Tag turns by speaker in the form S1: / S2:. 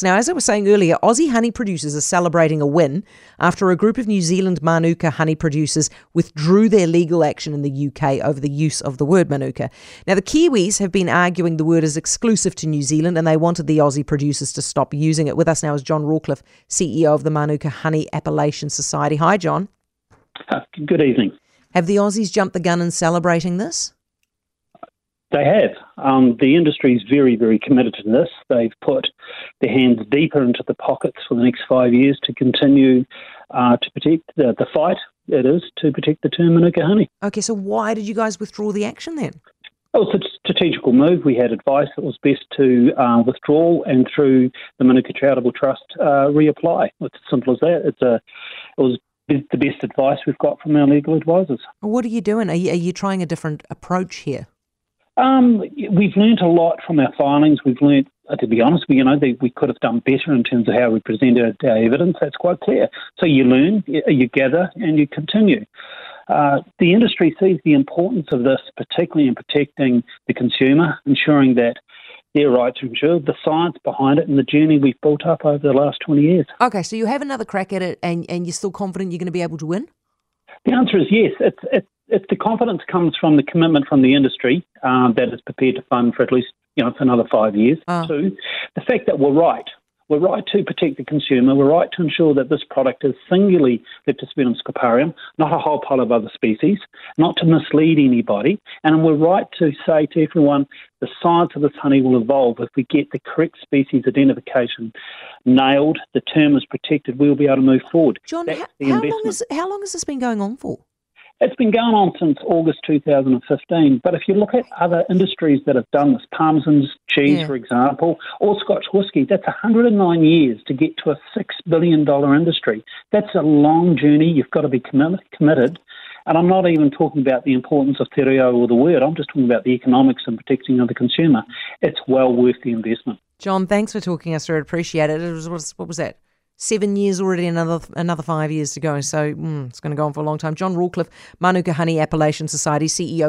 S1: risks. Now, as I was saying earlier, Aussie honey producers are celebrating a win after a group of New Zealand Manuka honey producers withdrew their legal action in the UK over the use of the word Manuka. Now, the Kiwis have been arguing the word is exclusive to New Zealand and they wanted the Aussie producers to stop using it. With us now is John Rawcliffe, CEO of the Manuka Honey Appellation Society. Hi, John.
S2: Uh, good evening.
S1: Have the Aussies jumped the gun in celebrating this?
S2: They have. Um, the industry is very, very committed to this. They've put their hands deeper into the pockets for the next five years to continue uh, to protect the, the fight it is to protect the term Manuka honey.
S1: Okay, so why did you guys withdraw the action then?
S2: It was a strategical move. We had advice that was best to uh, withdraw and through the Manuka Charitable Trust uh, reapply. It's as simple as that. It's a, it was the best advice we've got from our legal advisors.
S1: What are you doing? Are you, are you trying a different approach here?
S2: Um, we've learnt a lot from our filings. We've learnt, uh, to be honest, we, you know, they, we could have done better in terms of how we presented our evidence. That's quite clear. So you learn, you, you gather, and you continue. Uh, the industry sees the importance of this, particularly in protecting the consumer, ensuring that their right to insure, the science behind it, and the journey we've built up over the last 20 years.
S1: Okay, so you have another crack at it, and, and you're still confident you're going to be able to win?
S2: The answer is yes. It's, it's, it's the confidence comes from the commitment from the industry um, that is prepared to fund for at least you know for another five years.
S1: Oh.
S2: Two, the fact that we're right. We're right to protect the consumer. We're right to ensure that this product is singularly Leptospermum scoparium, not a whole pile of other species, not to mislead anybody. And we're right to say to everyone the science of this honey will evolve. If we get the correct species identification nailed, the term is protected, we'll be able to move forward.
S1: John, how, how long, is, how long has this been going on for?
S2: It's been going on since August 2015. But if you look at other industries that have done this, Parmesan's cheese, yeah. for example, or Scotch whisky, that's 109 years to get to a $6 billion industry. That's a long journey. You've got to be committed. And I'm not even talking about the importance of te reo or the word. I'm just talking about the economics and protecting of the consumer. It's well worth the investment.
S1: John, thanks for talking us through. Appreciate it. it was, what was that? Seven years already, another another five years to go. So mm, it's going to go on for a long time. John Rawcliffe, Manuka Honey Appellation Society CEO.